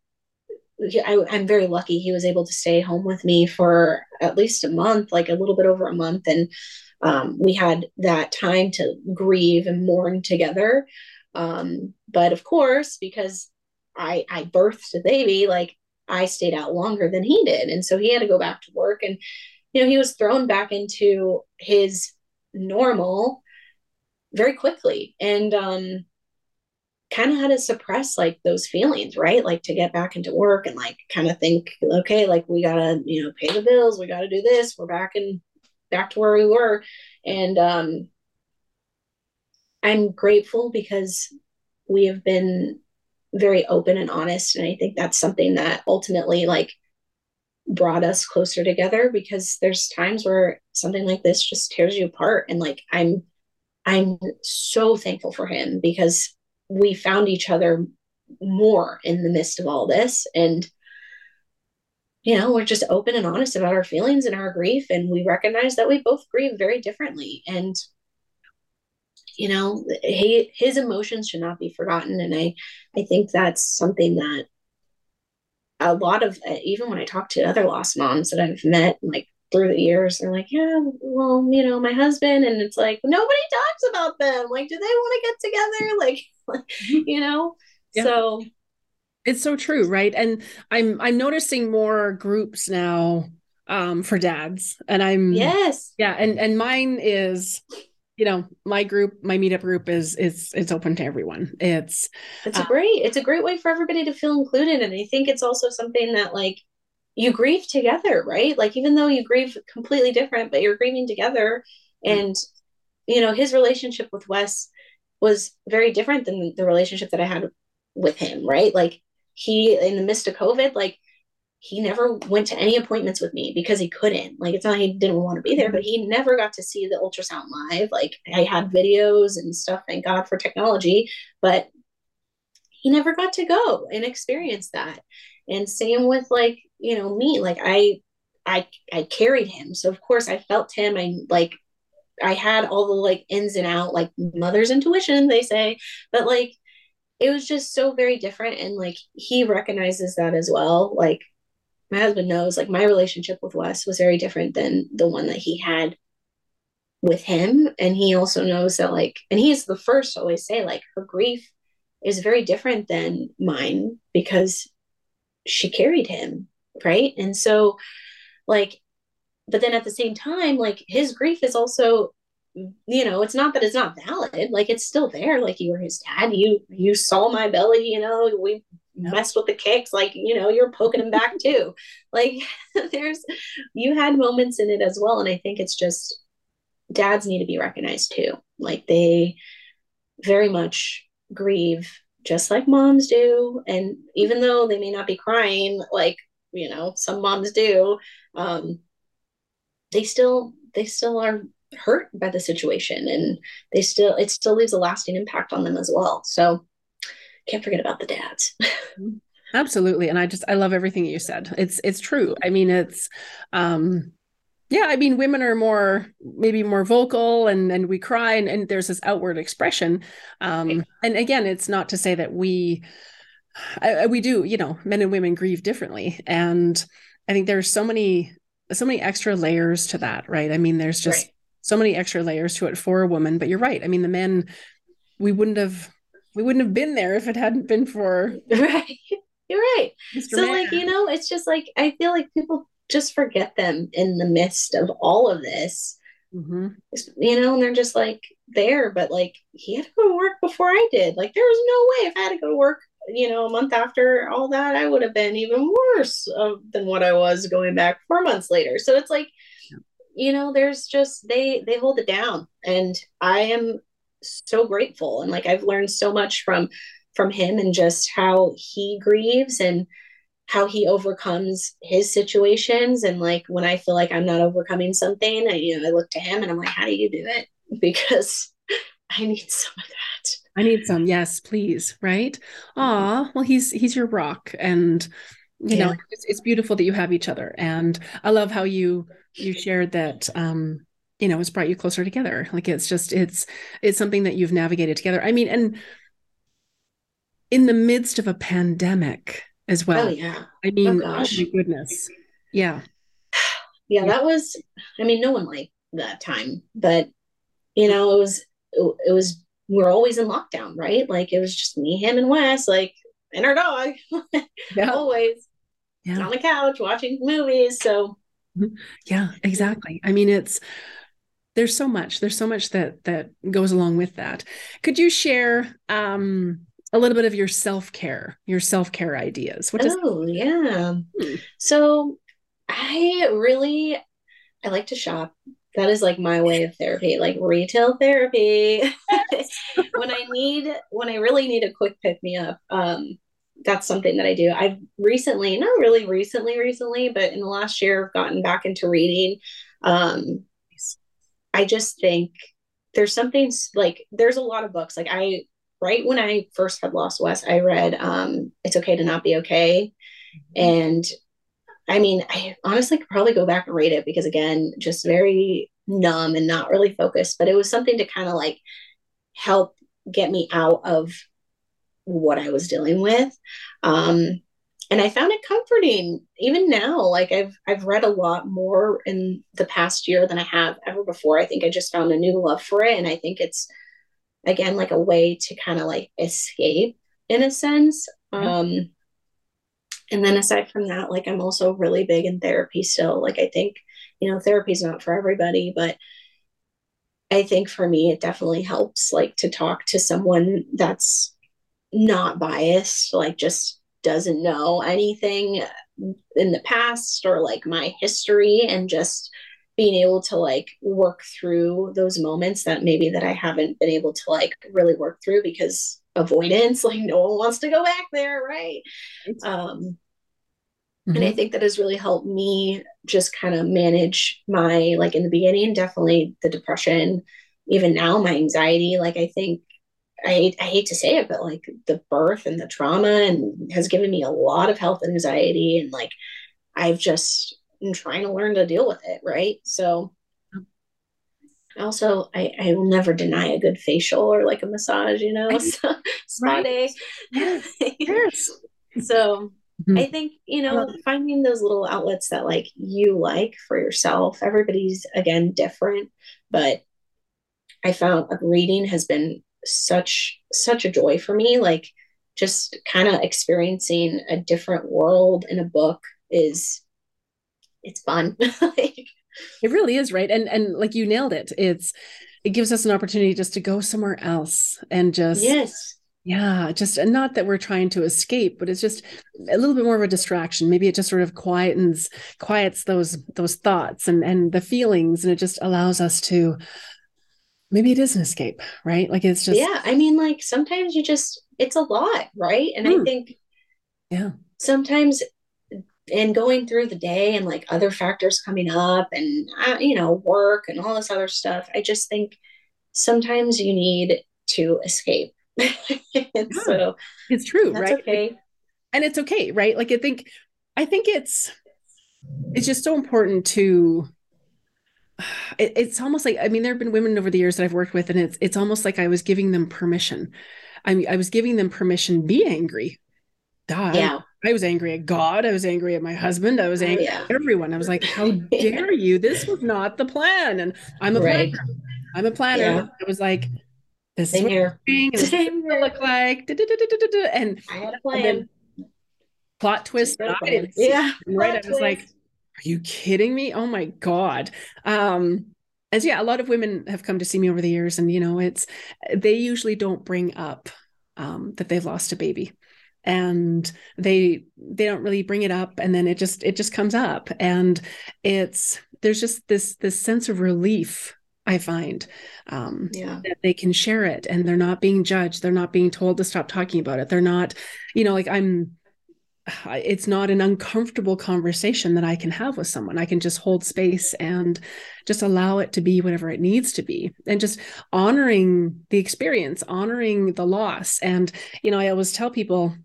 I, I'm very lucky he was able to stay home with me for at least a month, like a little bit over a month. And um, we had that time to grieve and mourn together. Um, but of course, because I, I birthed a baby, like I stayed out longer than he did. And so he had to go back to work. And you know, he was thrown back into his normal very quickly and um kind of had to suppress like those feelings, right? Like to get back into work and like kind of think, okay, like we gotta, you know, pay the bills, we gotta do this, we're back in back to where we were. And um I'm grateful because we have been very open and honest. And I think that's something that ultimately like brought us closer together because there's times where something like this just tears you apart and like i'm i'm so thankful for him because we found each other more in the midst of all this and you know we're just open and honest about our feelings and our grief and we recognize that we both grieve very differently and you know he, his emotions should not be forgotten and i i think that's something that a lot of uh, even when I talk to other lost moms that I've met like through the years, they're like, yeah, well, you know, my husband, and it's like nobody talks about them. Like, do they want to get together? Like, mm-hmm. you know, yeah. so it's so true, right? And I'm I'm noticing more groups now um for dads, and I'm yes, yeah, and and mine is you know my group my meetup group is is it's open to everyone. It's it's a uh, great. It's a great way for everybody to feel included and i think it's also something that like you grieve together right? Like even though you grieve completely different but you're grieving together and you know his relationship with wes was very different than the relationship that i had with him right? Like he in the midst of covid like he never went to any appointments with me because he couldn't. Like it's not he didn't want to be there, but he never got to see the ultrasound live. Like I had videos and stuff, thank God for technology, but he never got to go and experience that. And same with like, you know, me, like I I I carried him. So of course I felt him. I like I had all the like ins and out, like mother's intuition, they say. But like it was just so very different. And like he recognizes that as well. Like my husband knows like my relationship with Wes was very different than the one that he had with him. And he also knows that like, and he's the first to always say like her grief is very different than mine because she carried him. Right. And so like, but then at the same time, like his grief is also you know it's not that it's not valid like it's still there like you were his dad you you saw my belly you know we messed with the kicks like you know you're poking him back too. Like there's you had moments in it as well and i think it's just dads need to be recognized too. Like they very much grieve just like moms do and even though they may not be crying like you know some moms do um they still they still are hurt by the situation and they still it still leaves a lasting impact on them as well so can't forget about the dads. Absolutely. And I just I love everything you said. It's it's true. I mean, it's um yeah, I mean, women are more maybe more vocal and and we cry and, and there's this outward expression. Um right. and again, it's not to say that we I, we do, you know, men and women grieve differently. And I think there's so many so many extra layers to that, right? I mean, there's just right. So many extra layers to it for a woman, but you're right. I mean, the men we wouldn't have we wouldn't have been there if it hadn't been for right you're right Mr. so like you know it's just like i feel like people just forget them in the midst of all of this mm-hmm. you know and they're just like there but like he had to go to work before i did like there was no way if i had to go to work you know a month after all that i would have been even worse of, than what i was going back four months later so it's like you know, there's just they they hold it down and I am so grateful and like I've learned so much from from him and just how he grieves and how he overcomes his situations and like when I feel like I'm not overcoming something, I you know, I look to him and I'm like, how do you do it? Because I need some of that. I need some. Yes, please. Right. Ah, well, he's he's your rock, and you yeah. know it's, it's, beautiful that you have each other. And I love how you you shared that. Um, you know, it's brought you closer together. Like it's just it's it's something that you've navigated together. I mean, and in the midst of a pandemic as well. Oh yeah. I mean, oh, oh my goodness. Yeah. yeah. Yeah, that was. I mean, no one liked that time, but you know, it was it was we're always in lockdown, right? Like it was just me, him, and Wes, like and our dog, yeah. always yeah. on the couch watching movies. So mm-hmm. yeah, exactly. I mean, it's there's so much. There's so much that that goes along with that. Could you share um a little bit of your self-care, your self-care ideas? What does oh yeah. Hmm. So I really I like to shop that is like my way of therapy like retail therapy when i need when i really need a quick pick me up um that's something that i do. I've recently not really recently recently but in the last year i've gotten back into reading. Um i just think there's something like there's a lot of books. Like i right when i first had lost wes i read um it's okay to not be okay. Mm-hmm. and I mean, I honestly could probably go back and read it because again, just very numb and not really focused, but it was something to kind of like help get me out of what I was dealing with. Um, and I found it comforting even now. Like I've I've read a lot more in the past year than I have ever before. I think I just found a new love for it. And I think it's again like a way to kind of like escape in a sense. Um and then aside from that like i'm also really big in therapy still like i think you know therapy is not for everybody but i think for me it definitely helps like to talk to someone that's not biased like just doesn't know anything in the past or like my history and just being able to like work through those moments that maybe that I haven't been able to like really work through because avoidance like no one wants to go back there right um Mm-hmm. And I mm-hmm. think that has really helped me just kind of manage my, like in the beginning, definitely the depression, even now, my anxiety. Like, I think I, I hate to say it, but like the birth and the trauma and has given me a lot of health anxiety. And like, I've just been trying to learn to deal with it. Right. So, also I, I will never deny a good facial or like a massage you know so, spa day yes. yes. so Mm-hmm. I think, you know, finding those little outlets that like you like for yourself. Everybody's again different, but I found like reading has been such such a joy for me. Like just kind of experiencing a different world in a book is it's fun. like, it really is, right? And and like you nailed it. It's it gives us an opportunity just to go somewhere else and just yes yeah, just and not that we're trying to escape, but it's just a little bit more of a distraction. Maybe it just sort of quietens quiets those those thoughts and and the feelings, and it just allows us to maybe it is an escape, right? Like it's just yeah. I mean, like sometimes you just it's a lot, right? And I hmm. think yeah, sometimes and going through the day and like other factors coming up and uh, you know work and all this other stuff, I just think sometimes you need to escape so it's true, right? Okay. And it's okay, right? Like I think I think it's it's just so important to it, it's almost like I mean there have been women over the years that I've worked with and it's it's almost like I was giving them permission. I mean I was giving them permission be angry. God. Yeah. I was angry at God. I was angry at my husband. I was oh, angry yeah. at everyone. I was like, how dare you? This was not the plan. And I'm a right. planner. I'm a planner. Yeah. I was like, this Same is what here. Same here. look like. And I had a plan. Plot twist. Yeah. Right. I was like, are you kidding me? Oh my God. Um, and yeah, a lot of women have come to see me over the years, and you know, it's they usually don't bring up um, that they've lost a baby and they they don't really bring it up and then it just it just comes up and it's there's just this this sense of relief I find um, yeah. that they can share it and they're not being judged. They're not being told to stop talking about it. They're not, you know, like I'm, it's not an uncomfortable conversation that I can have with someone. I can just hold space and just allow it to be whatever it needs to be and just honoring the experience, honoring the loss. And, you know, I always tell people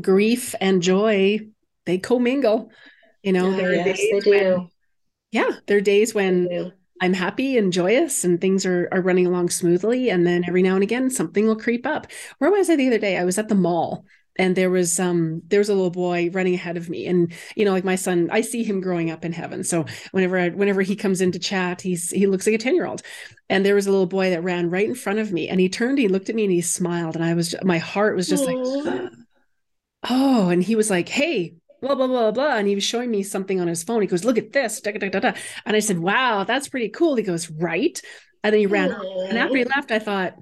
grief and joy, they commingle. You know, oh, there yes, they do. When, yeah, there are days when I'm happy and joyous and things are, are running along smoothly. And then every now and again, something will creep up. Where was I the other day? I was at the mall and there was um there was a little boy running ahead of me and you know like my son i see him growing up in heaven. So whenever I, whenever he comes into chat he's he looks like a 10 year old and there was a little boy that ran right in front of me and he turned he looked at me and he smiled and i was my heart was just Aww. like oh and he was like hey blah blah blah blah and he was showing me something on his phone. He goes look at this da, da, da, and i said wow that's pretty cool. He goes right? And then he ran and after he left i thought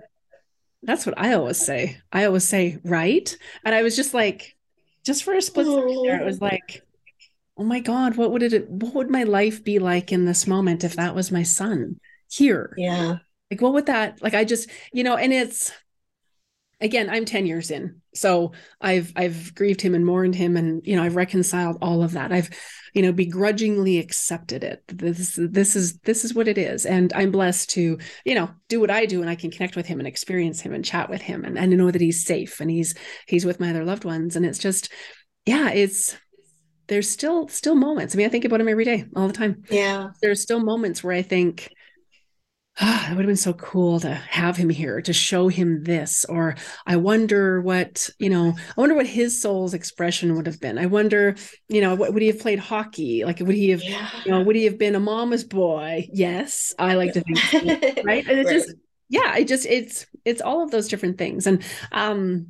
that's what i always say. I always say right? And i was just like just for a split second there it was like oh my god what would it what would my life be like in this moment if that was my son here? Yeah. Like what would that like i just you know and it's again i'm 10 years in so i've i've grieved him and mourned him and you know i've reconciled all of that. I've you know begrudgingly accepted it this this is this is what it is. And i'm blessed to you know do what i do and i can connect with him and experience him and chat with him and, and know that he's safe and he's he's with my other loved ones. And it's just yeah it's there's still still moments. I mean i think about him every day all the time. Yeah. There's still moments where i think ah, it would have been so cool to have him here to show him this or i wonder what you know i wonder what his soul's expression would have been. I wonder you know what, would he have played hockey? Like would he have yeah. you know would he have been a mama's boy? Yes i like to think so, right? And it's right. just yeah it just it's it's all of those different things. And um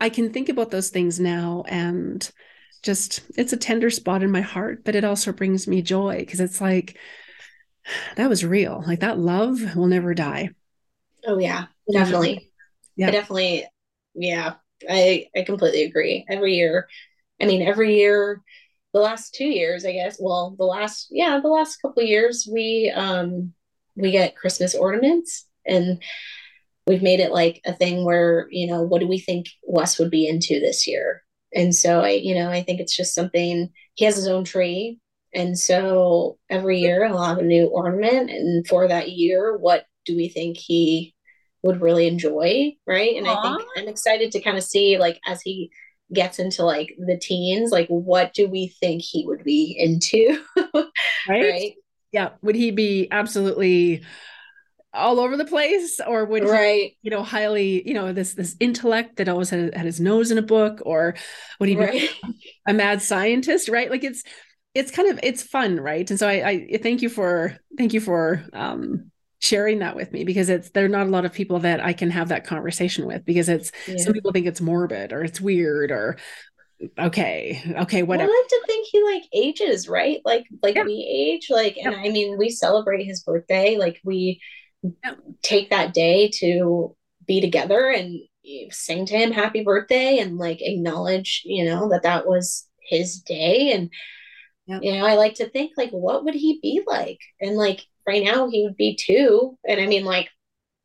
i can think about those things now and just it's a tender spot in my heart but it also brings me joy because it's like that was real. Like that love will never die. Oh yeah, definitely. Yeah, I definitely. Yeah, I I completely agree. Every year, I mean, every year, the last two years, I guess. Well, the last yeah, the last couple years, we um we get Christmas ornaments, and we've made it like a thing where you know what do we think Wes would be into this year, and so I you know I think it's just something. He has his own tree and so every year I'll have a new ornament. And for that year, what do we think he would really enjoy? Right. And Aww. I think I'm excited to kind of see, like, as he gets into like the teens, like, what do we think he would be into? right? right. Yeah. Would he be absolutely all over the place or would right he, you know highly you know this this intellect that always had, had his nose in a book or would he be right. a mad scientist right like it's it's kind of it's fun right and so I, I thank you for thank you for um sharing that with me because it's there are not a lot of people that I can have that conversation with because it's yeah. some people think it's morbid or it's weird or okay okay whatever I like to think he like ages right like like yeah. we age like and yeah. I mean we celebrate his birthday like we take that day to be together and sing to him happy birthday and like acknowledge you know that that was his day and Yep. You know, I like to think like, what would he be like? And like right now, he would be two. And I mean, like,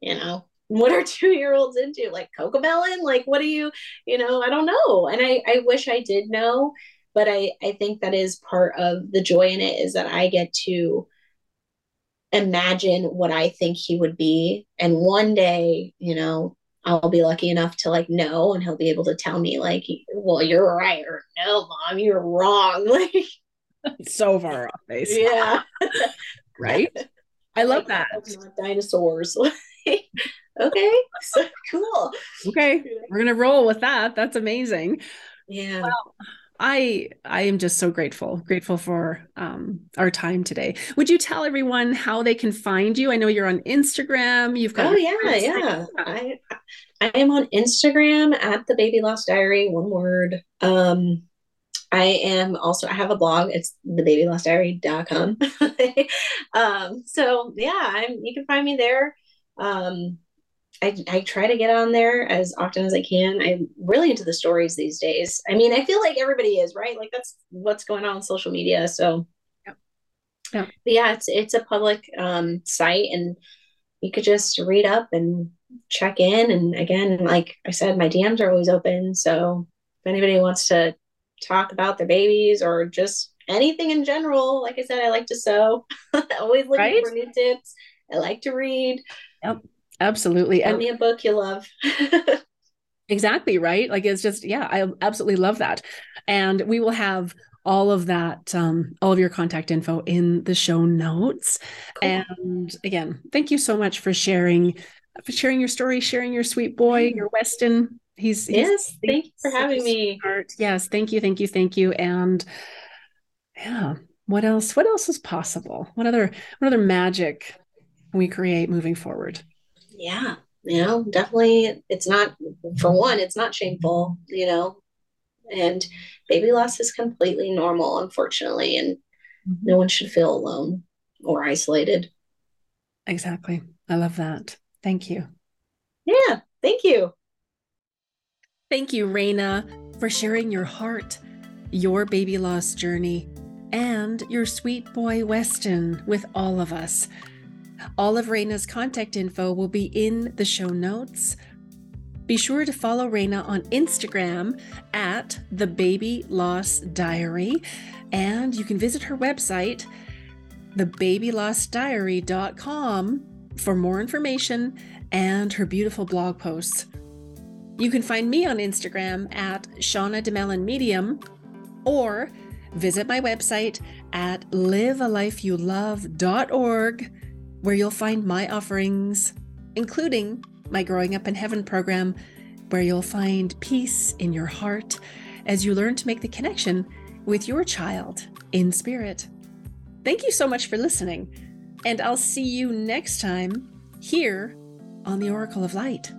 you know, what are two year olds into? Like Cocomelon? Like, what do you, you know, I don't know. And I, I wish I did know, but I, I think that is part of the joy in it is that I get to imagine what I think he would be. And one day, you know, I'll be lucky enough to like know and he'll be able to tell me like, well, you're right or no, mom, you're wrong. Like so far off base. Yeah. right? I love that. Dinosaurs. okay. So cool. Okay. We're gonna roll with that. That's amazing. Yeah. Well, I I am just so grateful, grateful for um, our time today. Would you tell everyone how they can find you? I know you're on Instagram. You've got oh yeah, yeah. I I am on Instagram at the Baby Loss Diary, one word. Um, I am also, I have a blog. It's thebabylossdiary.com. um, so yeah, I'm, you can find me there. Um, I, I try to get on there as often as I can. I'm really into the stories these days. I mean, I feel like everybody is, right? Like that's what's going on in social media. So yeah, but yeah it's it's a public um, site and you could just read up and check in and again like i said my dms are always open so if anybody wants to talk about their babies or just anything in general. Like i said i like to sew. Always looking right? for new tips. I like to read. Yep. Absolutely. Tell and me a book you love. Exactly right? Like it's just yeah i absolutely love that. And we will have all of that um, all of your contact info in the show notes. Cool. and again thank you so much for sharing for sharing your story sharing your sweet boy your weston he's, he's yes thank you for having me. yes thank you thank you thank you. And yeah what else what else is possible? What other what other magic we create moving forward? Yeah you know definitely it's not for one it's not shameful you know and baby loss is completely normal unfortunately and mm-hmm. no one should feel alone or isolated. Exactly. I love that. Thank you. Yeah thank you thank you Reyna for sharing your heart your baby loss journey and your sweet boy weston with all of us all of Reyna's contact info will be in the show notes. Be sure to follow Raina on Instagram at the Baby Loss Diary, and you can visit her website, thebabylossdiary.com, for more information and her beautiful blog posts. You can find me on Instagram at Shauna Domalain Medium or visit my website at livealifeyoulove.org where you'll find my offerings, including my Growing Up in Heaven program, where you'll find peace in your heart as you learn to make the connection with your child in spirit. Thank you so much for listening, and I'll see you next time here on the Oracle of Light.